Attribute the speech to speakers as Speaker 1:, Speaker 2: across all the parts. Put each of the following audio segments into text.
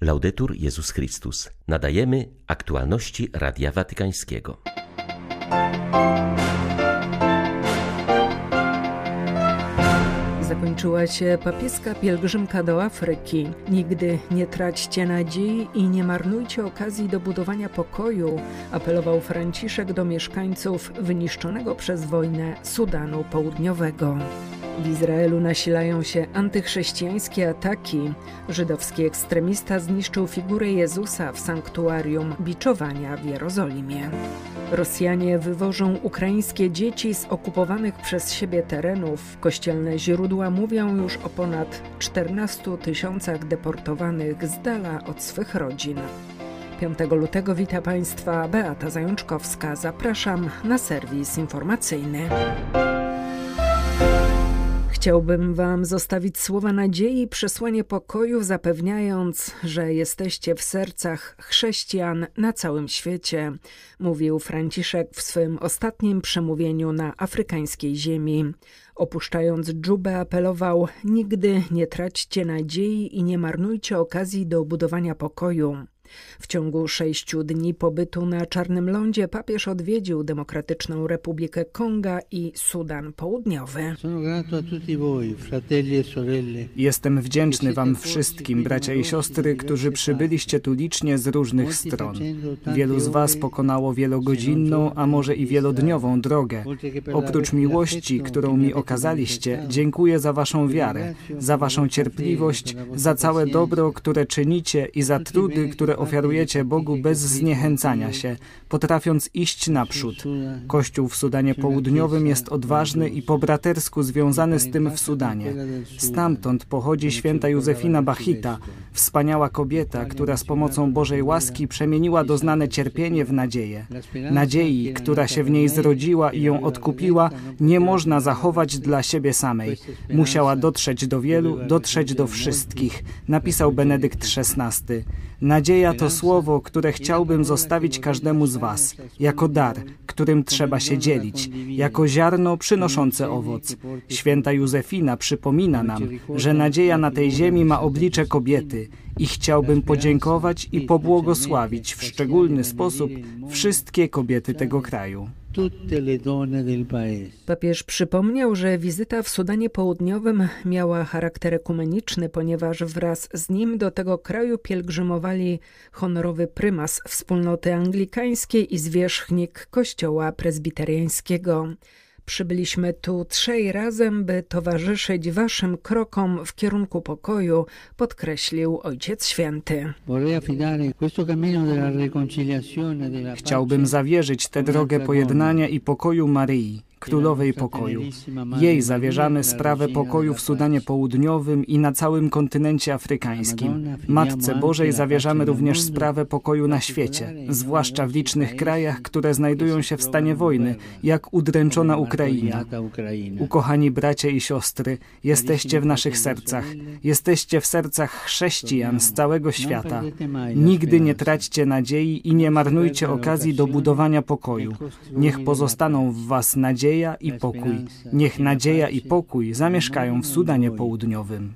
Speaker 1: Laudetur Jezus Chrystus. Nadajemy aktualności Radia Watykańskiego.
Speaker 2: Zakończyła się papieska pielgrzymka do Afryki. Nigdy nie traćcie nadziei i nie marnujcie okazji do budowania pokoju, apelował Franciszek do mieszkańców wyniszczonego przez wojnę Sudanu Południowego. W Izraelu nasilają się antychrześcijańskie ataki. Żydowski ekstremista zniszczył figurę Jezusa w sanktuarium biczowania w Jerozolimie. Rosjanie wywożą ukraińskie dzieci z okupowanych przez siebie terenów. Kościelne źródła mówią już o ponad 14 tysiącach deportowanych z dala od swych rodzin. 5 lutego wita Państwa Beata Zajączkowska. Zapraszam na serwis informacyjny. Chciałbym Wam zostawić słowa nadziei i przesłanie pokoju, zapewniając, że jesteście w sercach chrześcijan na całym świecie, mówił Franciszek w swym ostatnim przemówieniu na afrykańskiej ziemi. Opuszczając Dżubę apelował: Nigdy nie traćcie nadziei i nie marnujcie okazji do budowania pokoju. W ciągu sześciu dni pobytu na Czarnym Lądzie papież odwiedził Demokratyczną Republikę Konga i Sudan Południowy.
Speaker 3: Jestem wdzięczny Wam wszystkim, bracia i siostry, którzy przybyliście tu licznie z różnych stron. Wielu z Was pokonało wielogodzinną, a może i wielodniową drogę. Oprócz miłości, którą mi okazaliście, dziękuję za Waszą wiarę, za Waszą cierpliwość, za całe dobro, które czynicie i za trudy, które ofiarujecie Bogu bez zniechęcania się, potrafiąc iść naprzód. Kościół w Sudanie Południowym jest odważny i po bratersku związany z tym w Sudanie. Stamtąd pochodzi święta Józefina Bachita, wspaniała kobieta, która z pomocą Bożej łaski przemieniła doznane cierpienie w nadzieję. Nadziei, która się w niej zrodziła i ją odkupiła, nie można zachować dla siebie samej. Musiała dotrzeć do wielu, dotrzeć do wszystkich, napisał Benedykt XVI. Nadzieja to słowo, które chciałbym zostawić każdemu z Was, jako dar, którym trzeba się dzielić, jako ziarno przynoszące owoc. Święta Józefina przypomina nam, że nadzieja na tej ziemi ma oblicze kobiety i chciałbym podziękować i pobłogosławić w szczególny sposób wszystkie kobiety tego kraju.
Speaker 2: Papież przypomniał, że wizyta w Sudanie Południowym miała charakter ekumeniczny, ponieważ wraz z nim do tego kraju pielgrzymowali honorowy prymas wspólnoty anglikańskiej i zwierzchnik kościoła prezbiteriańskiego. Przybyliśmy tu trzej razem, by towarzyszyć waszym krokom w kierunku pokoju, podkreślił Ojciec Święty.
Speaker 3: Chciałbym zawierzyć tę drogę pojednania i pokoju Maryi, Królowej Pokoju. Jej zawierzamy sprawę pokoju w Sudanie Południowym i na całym kontynencie afrykańskim. Matce Bożej zawierzamy również sprawę pokoju na świecie, zwłaszcza w licznych krajach, które znajdują się w stanie wojny, jak udręczona Ukraina. Ukochani bracia i siostry, jesteście w naszych sercach. Jesteście w sercach chrześcijan z całego świata. Nigdy nie traćcie nadziei i nie marnujcie okazji do budowania pokoju. Niech pozostaną w was nadzieja nadzieja i pokój. Niech nadzieja i pokój zamieszkają w Sudanie Południowym.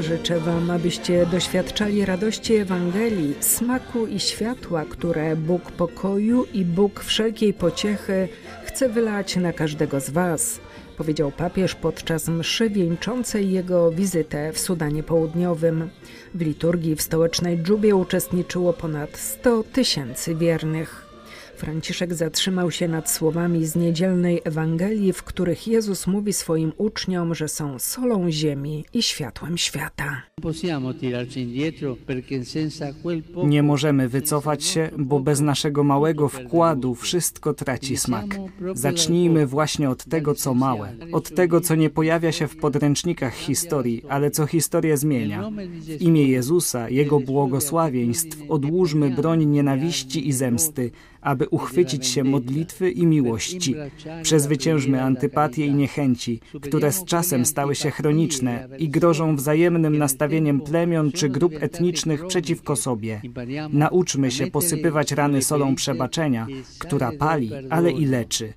Speaker 2: Życzę Wam, abyście doświadczali radości Ewangelii, smaku i światła, które Bóg pokoju i Bóg wszelkiej pociechy chce wylać na każdego z Was powiedział papież podczas mszy wieńczącej jego wizytę w Sudanie Południowym. W liturgii w stołecznej Dżubie uczestniczyło ponad 100 tysięcy wiernych. Franciszek zatrzymał się nad słowami z niedzielnej Ewangelii, w których Jezus mówi swoim uczniom, że są solą ziemi i światłem świata.
Speaker 3: Nie możemy wycofać się, bo bez naszego małego wkładu wszystko traci smak. Zacznijmy właśnie od tego, co małe, od tego, co nie pojawia się w podręcznikach historii, ale co historię zmienia. W imię Jezusa, Jego błogosławieństw odłóżmy broń nienawiści i zemsty, aby uchwycić się modlitwy i miłości. Przezwyciężmy antypatie i niechęci, które z czasem stały się chroniczne i grożą wzajemnym nastawieniem plemion czy grup etnicznych przeciwko sobie. Nauczmy się posypywać rany solą przebaczenia, która pali, ale i leczy.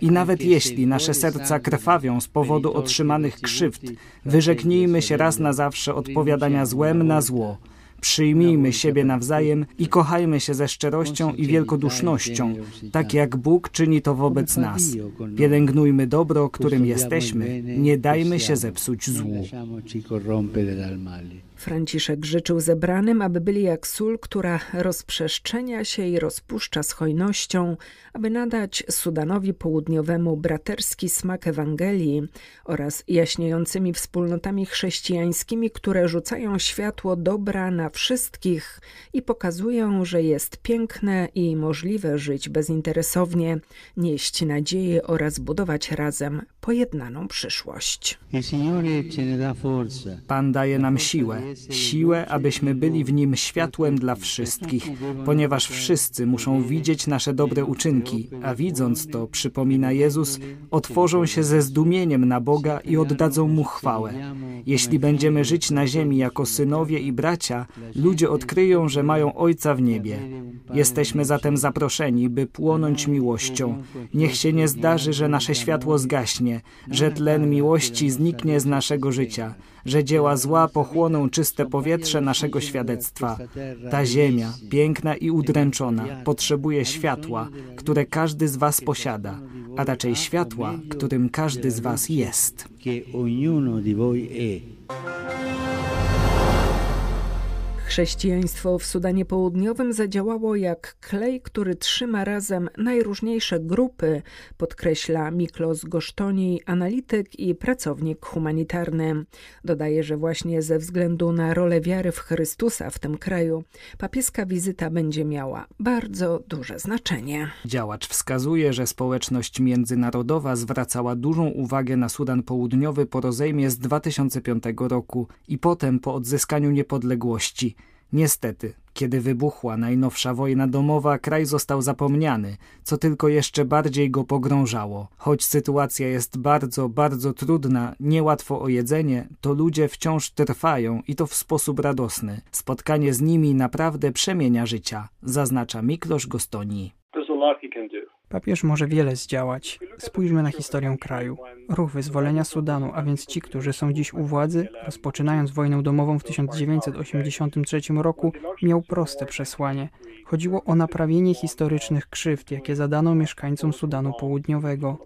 Speaker 3: I nawet jeśli nasze serca krwawią z powodu otrzymanych krzywd, wyrzeknijmy się raz na zawsze odpowiadania złem na zło. Przyjmijmy siebie nawzajem i kochajmy się ze szczerością i wielkodusznością, tak. jak Bóg czyni to wobec nas. Pielęgnujmy dobro, którym jesteśmy, nie dajmy się zepsuć złu.
Speaker 2: Franciszek życzył zebranym, aby byli jak sól, która rozprzestrzenia się i rozpuszcza z hojnością, aby nadać Sudanowi Południowemu braterski smak Ewangelii oraz jaśniejącymi wspólnotami chrześcijańskimi, które rzucają światło dobra na wszystkich i pokazują, że jest piękne i możliwe żyć bezinteresownie, nieść nadzieję oraz budować razem pojednaną przyszłość.
Speaker 3: Pan daje nam siłę, siłę, abyśmy byli w nim światłem dla wszystkich, ponieważ wszyscy muszą widzieć nasze dobre uczynki, a widząc to, przypomina Jezus, otworzą się ze zdumieniem na Boga i oddadzą Mu chwałę. Jeśli będziemy żyć na ziemi jako synowie i bracia, ludzie odkryją, że mają Ojca w niebie. Jesteśmy zatem zaproszeni, by płonąć miłością. Niech się nie zdarzy, że nasze światło zgaśnie, że tlen miłości zniknie z naszego życia że dzieła zła pochłoną czyste powietrze naszego świadectwa. Ta ziemia, piękna i udręczona, potrzebuje światła, które każdy z Was posiada, a raczej światła, którym każdy z Was jest.
Speaker 2: Chrześcijaństwo w Sudanie Południowym zadziałało jak klej, który trzyma razem najróżniejsze grupy, podkreśla Miklos Gosztoni, analityk i pracownik humanitarny. Dodaje, że właśnie ze względu na rolę wiary w Chrystusa w tym kraju, papieska wizyta będzie miała bardzo duże znaczenie.
Speaker 3: Działacz wskazuje, że społeczność międzynarodowa zwracała dużą uwagę na Sudan Południowy po rozejmie z 2005 roku i potem po odzyskaniu niepodległości. Niestety, kiedy wybuchła najnowsza wojna domowa, kraj został zapomniany, co tylko jeszcze bardziej go pogrążało. Choć sytuacja jest bardzo, bardzo trudna, niełatwo o jedzenie, to ludzie wciąż trwają i to w sposób radosny. Spotkanie z nimi naprawdę przemienia życia, zaznacza Miklosz Gostoni.
Speaker 4: Papież może wiele zdziałać. Spójrzmy na historię kraju. Ruch wyzwolenia Sudanu, a więc ci, którzy są dziś u władzy, rozpoczynając wojnę domową w 1983 roku, miał proste przesłanie. Chodziło o naprawienie historycznych krzywd, jakie zadano mieszkańcom Sudanu Południowego.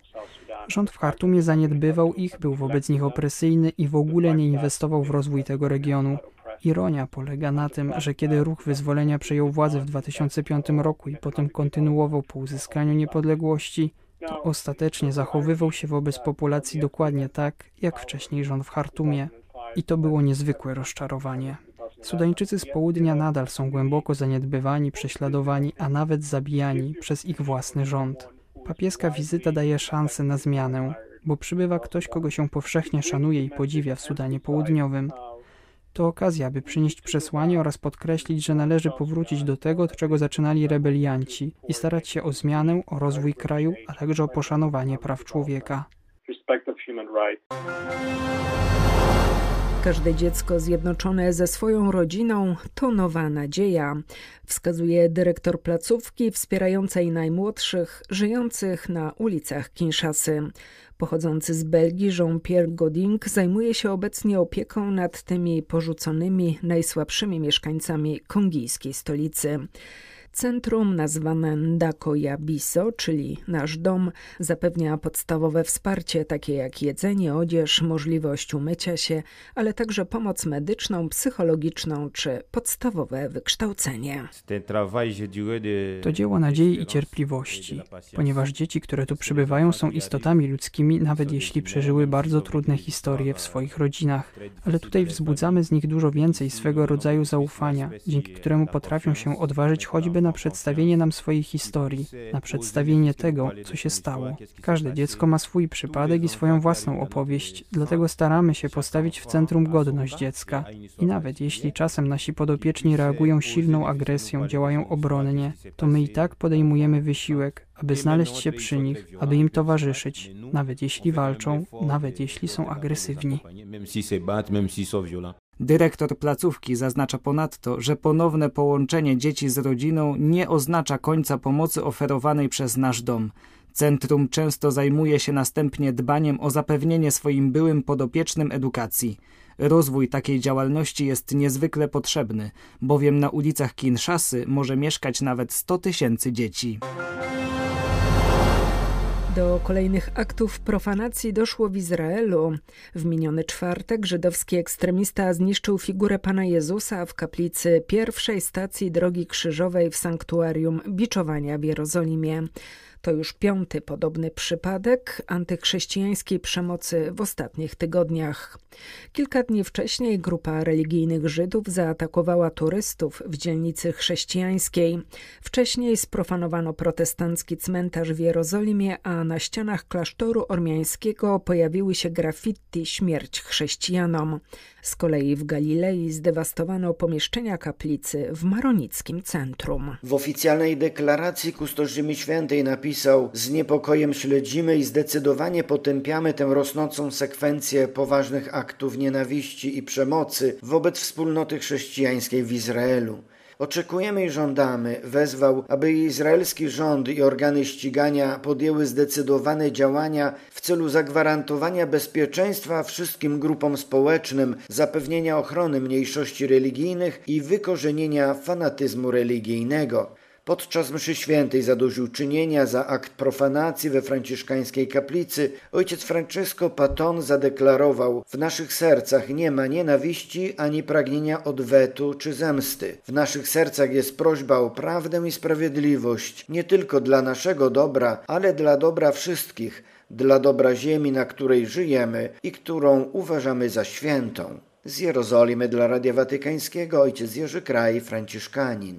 Speaker 4: Rząd w Chartumie zaniedbywał ich, był wobec nich opresyjny i w ogóle nie inwestował w rozwój tego regionu. Ironia polega na tym, że kiedy ruch wyzwolenia przejął władzę w 2005 roku i potem kontynuował po uzyskaniu niepodległości, to ostatecznie zachowywał się wobec populacji dokładnie tak, jak wcześniej rząd w Hartumie. I to było niezwykłe rozczarowanie. Sudańczycy z południa nadal są głęboko zaniedbywani, prześladowani, a nawet zabijani przez ich własny rząd. Papieska wizyta daje szansę na zmianę, bo przybywa ktoś, kogo się powszechnie szanuje i podziwia w Sudanie Południowym. To okazja, by przynieść przesłanie oraz podkreślić, że należy powrócić do tego, od czego zaczynali rebelianci i starać się o zmianę, o rozwój kraju, a także o poszanowanie praw człowieka.
Speaker 2: Każde dziecko zjednoczone ze swoją rodziną to nowa nadzieja, wskazuje dyrektor placówki wspierającej najmłodszych żyjących na ulicach Kinshasy. Pochodzący z Belgii Jean-Pierre Goding zajmuje się obecnie opieką nad tymi porzuconymi, najsłabszymi mieszkańcami kongijskiej stolicy. Centrum nazwane Ndako Yabiso, czyli nasz dom, zapewnia podstawowe wsparcie takie jak jedzenie, odzież, możliwość umycia się, ale także pomoc medyczną, psychologiczną czy podstawowe wykształcenie.
Speaker 4: To dzieło nadziei i cierpliwości, ponieważ dzieci, które tu przybywają, są istotami ludzkimi, nawet jeśli przeżyły bardzo trudne historie w swoich rodzinach. Ale tutaj wzbudzamy z nich dużo więcej swego rodzaju zaufania, dzięki któremu potrafią się odważyć choćby na przedstawienie nam swojej historii, na przedstawienie tego, co się stało. Każde dziecko ma swój przypadek i swoją własną opowieść, dlatego staramy się postawić w centrum godność dziecka. I nawet jeśli czasem nasi podopieczni reagują silną agresją, działają obronnie, to my i tak podejmujemy wysiłek, aby znaleźć się przy nich, aby im towarzyszyć, nawet jeśli walczą, nawet jeśli są agresywni.
Speaker 3: Dyrektor placówki zaznacza ponadto, że ponowne połączenie dzieci z rodziną nie oznacza końca pomocy oferowanej przez nasz dom. Centrum często zajmuje się następnie dbaniem o zapewnienie swoim byłym podopiecznym edukacji. Rozwój takiej działalności jest niezwykle potrzebny, bowiem na ulicach Kinszasy może mieszkać nawet 100 tysięcy dzieci.
Speaker 2: Do kolejnych aktów profanacji doszło w Izraelu. W miniony czwartek żydowski ekstremista zniszczył figurę Pana Jezusa w kaplicy pierwszej stacji Drogi Krzyżowej w sanktuarium Biczowania w Jerozolimie. To już piąty podobny przypadek antychrześcijańskiej przemocy w ostatnich tygodniach. Kilka dni wcześniej grupa religijnych Żydów zaatakowała turystów w dzielnicy chrześcijańskiej. Wcześniej sprofanowano protestancki cmentarz w Jerozolimie, a na ścianach klasztoru ormiańskiego pojawiły się graffiti śmierć chrześcijanom. Z kolei w Galilei zdewastowano pomieszczenia kaplicy w maronickim centrum.
Speaker 5: W oficjalnej deklaracji kustosz Ziemi Świętej napisał z niepokojem śledzimy i zdecydowanie potępiamy tę rosnącą sekwencję poważnych aktów nienawiści i przemocy wobec wspólnoty chrześcijańskiej w Izraelu. Oczekujemy i żądamy, wezwał, aby izraelski rząd i organy ścigania podjęły zdecydowane działania w celu zagwarantowania bezpieczeństwa wszystkim grupom społecznym, zapewnienia ochrony mniejszości religijnych i wykorzenienia fanatyzmu religijnego. Podczas mszy świętej zadośćuczynienia za akt profanacji we franciszkańskiej kaplicy ojciec Francesco Paton zadeklarował: W naszych sercach nie ma nienawiści ani pragnienia odwetu czy zemsty. W naszych sercach jest prośba o prawdę i sprawiedliwość, nie tylko dla naszego dobra, ale dla dobra wszystkich, dla dobra ziemi, na której żyjemy i którą uważamy za świętą. Z Jerozolimy dla Radia Watykańskiego ojciec Jerzy Kraj, Franciszkanin.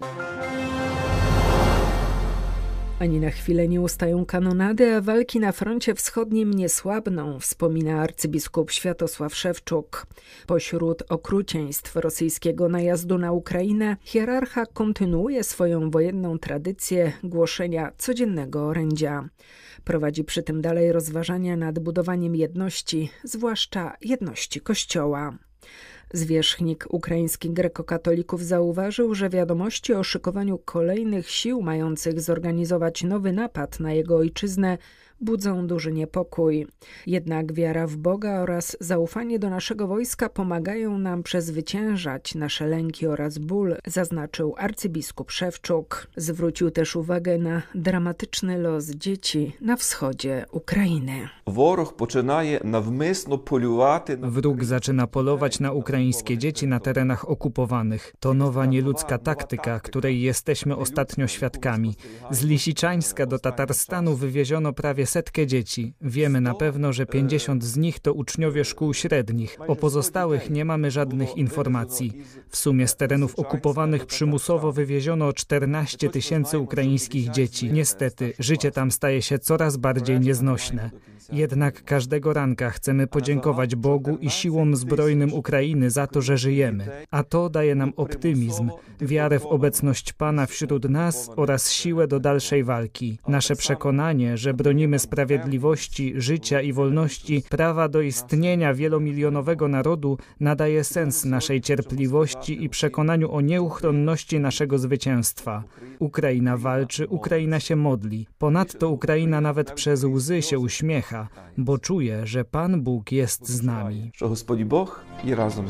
Speaker 2: Ani na chwilę nie ustają kanonady, a walki na froncie wschodnim nie słabną, wspomina arcybiskup Światosław Szewczuk. Pośród okrucieństw rosyjskiego najazdu na Ukrainę, hierarcha kontynuuje swoją wojenną tradycję głoszenia codziennego orędzia. Prowadzi przy tym dalej rozważania nad budowaniem jedności, zwłaszcza jedności Kościoła. Zwierzchnik ukraińskich grekokatolików zauważył, że wiadomości o szykowaniu kolejnych sił mających zorganizować nowy napad na jego ojczyznę budzą duży niepokój. Jednak wiara w Boga oraz zaufanie do naszego wojska pomagają nam przezwyciężać nasze lęki oraz ból, zaznaczył arcybiskup Szewczuk. Zwrócił też uwagę na dramatyczny los dzieci na wschodzie Ukrainy.
Speaker 3: Wróg zaczyna polować na ukraińskie dzieci na terenach okupowanych. To nowa nieludzka taktyka, której jesteśmy ostatnio świadkami. Z Lisiczańska do Tatarstanu wywieziono prawie setkę dzieci. Wiemy na pewno, że 50 z nich to uczniowie szkół średnich. O pozostałych nie mamy żadnych informacji. W sumie z terenów okupowanych przymusowo wywieziono 14 tysięcy ukraińskich dzieci. Niestety, życie tam staje się coraz bardziej nieznośne. Jednak każdego ranka chcemy podziękować Bogu i siłom zbrojnym Ukrainy za to, że żyjemy. A to daje nam optymizm, wiarę w obecność Pana wśród nas oraz siłę do dalszej walki. Nasze przekonanie, że bronimy sprawiedliwości, życia i wolności, prawa do istnienia wielomilionowego narodu nadaje sens naszej cierpliwości i przekonaniu o nieuchronności naszego zwycięstwa. Ukraina walczy, Ukraina się modli. Ponadto Ukraina nawet przez łzy się uśmiecha, bo czuje, że Pan Bóg jest z nami.
Speaker 1: Że Bóg i razem.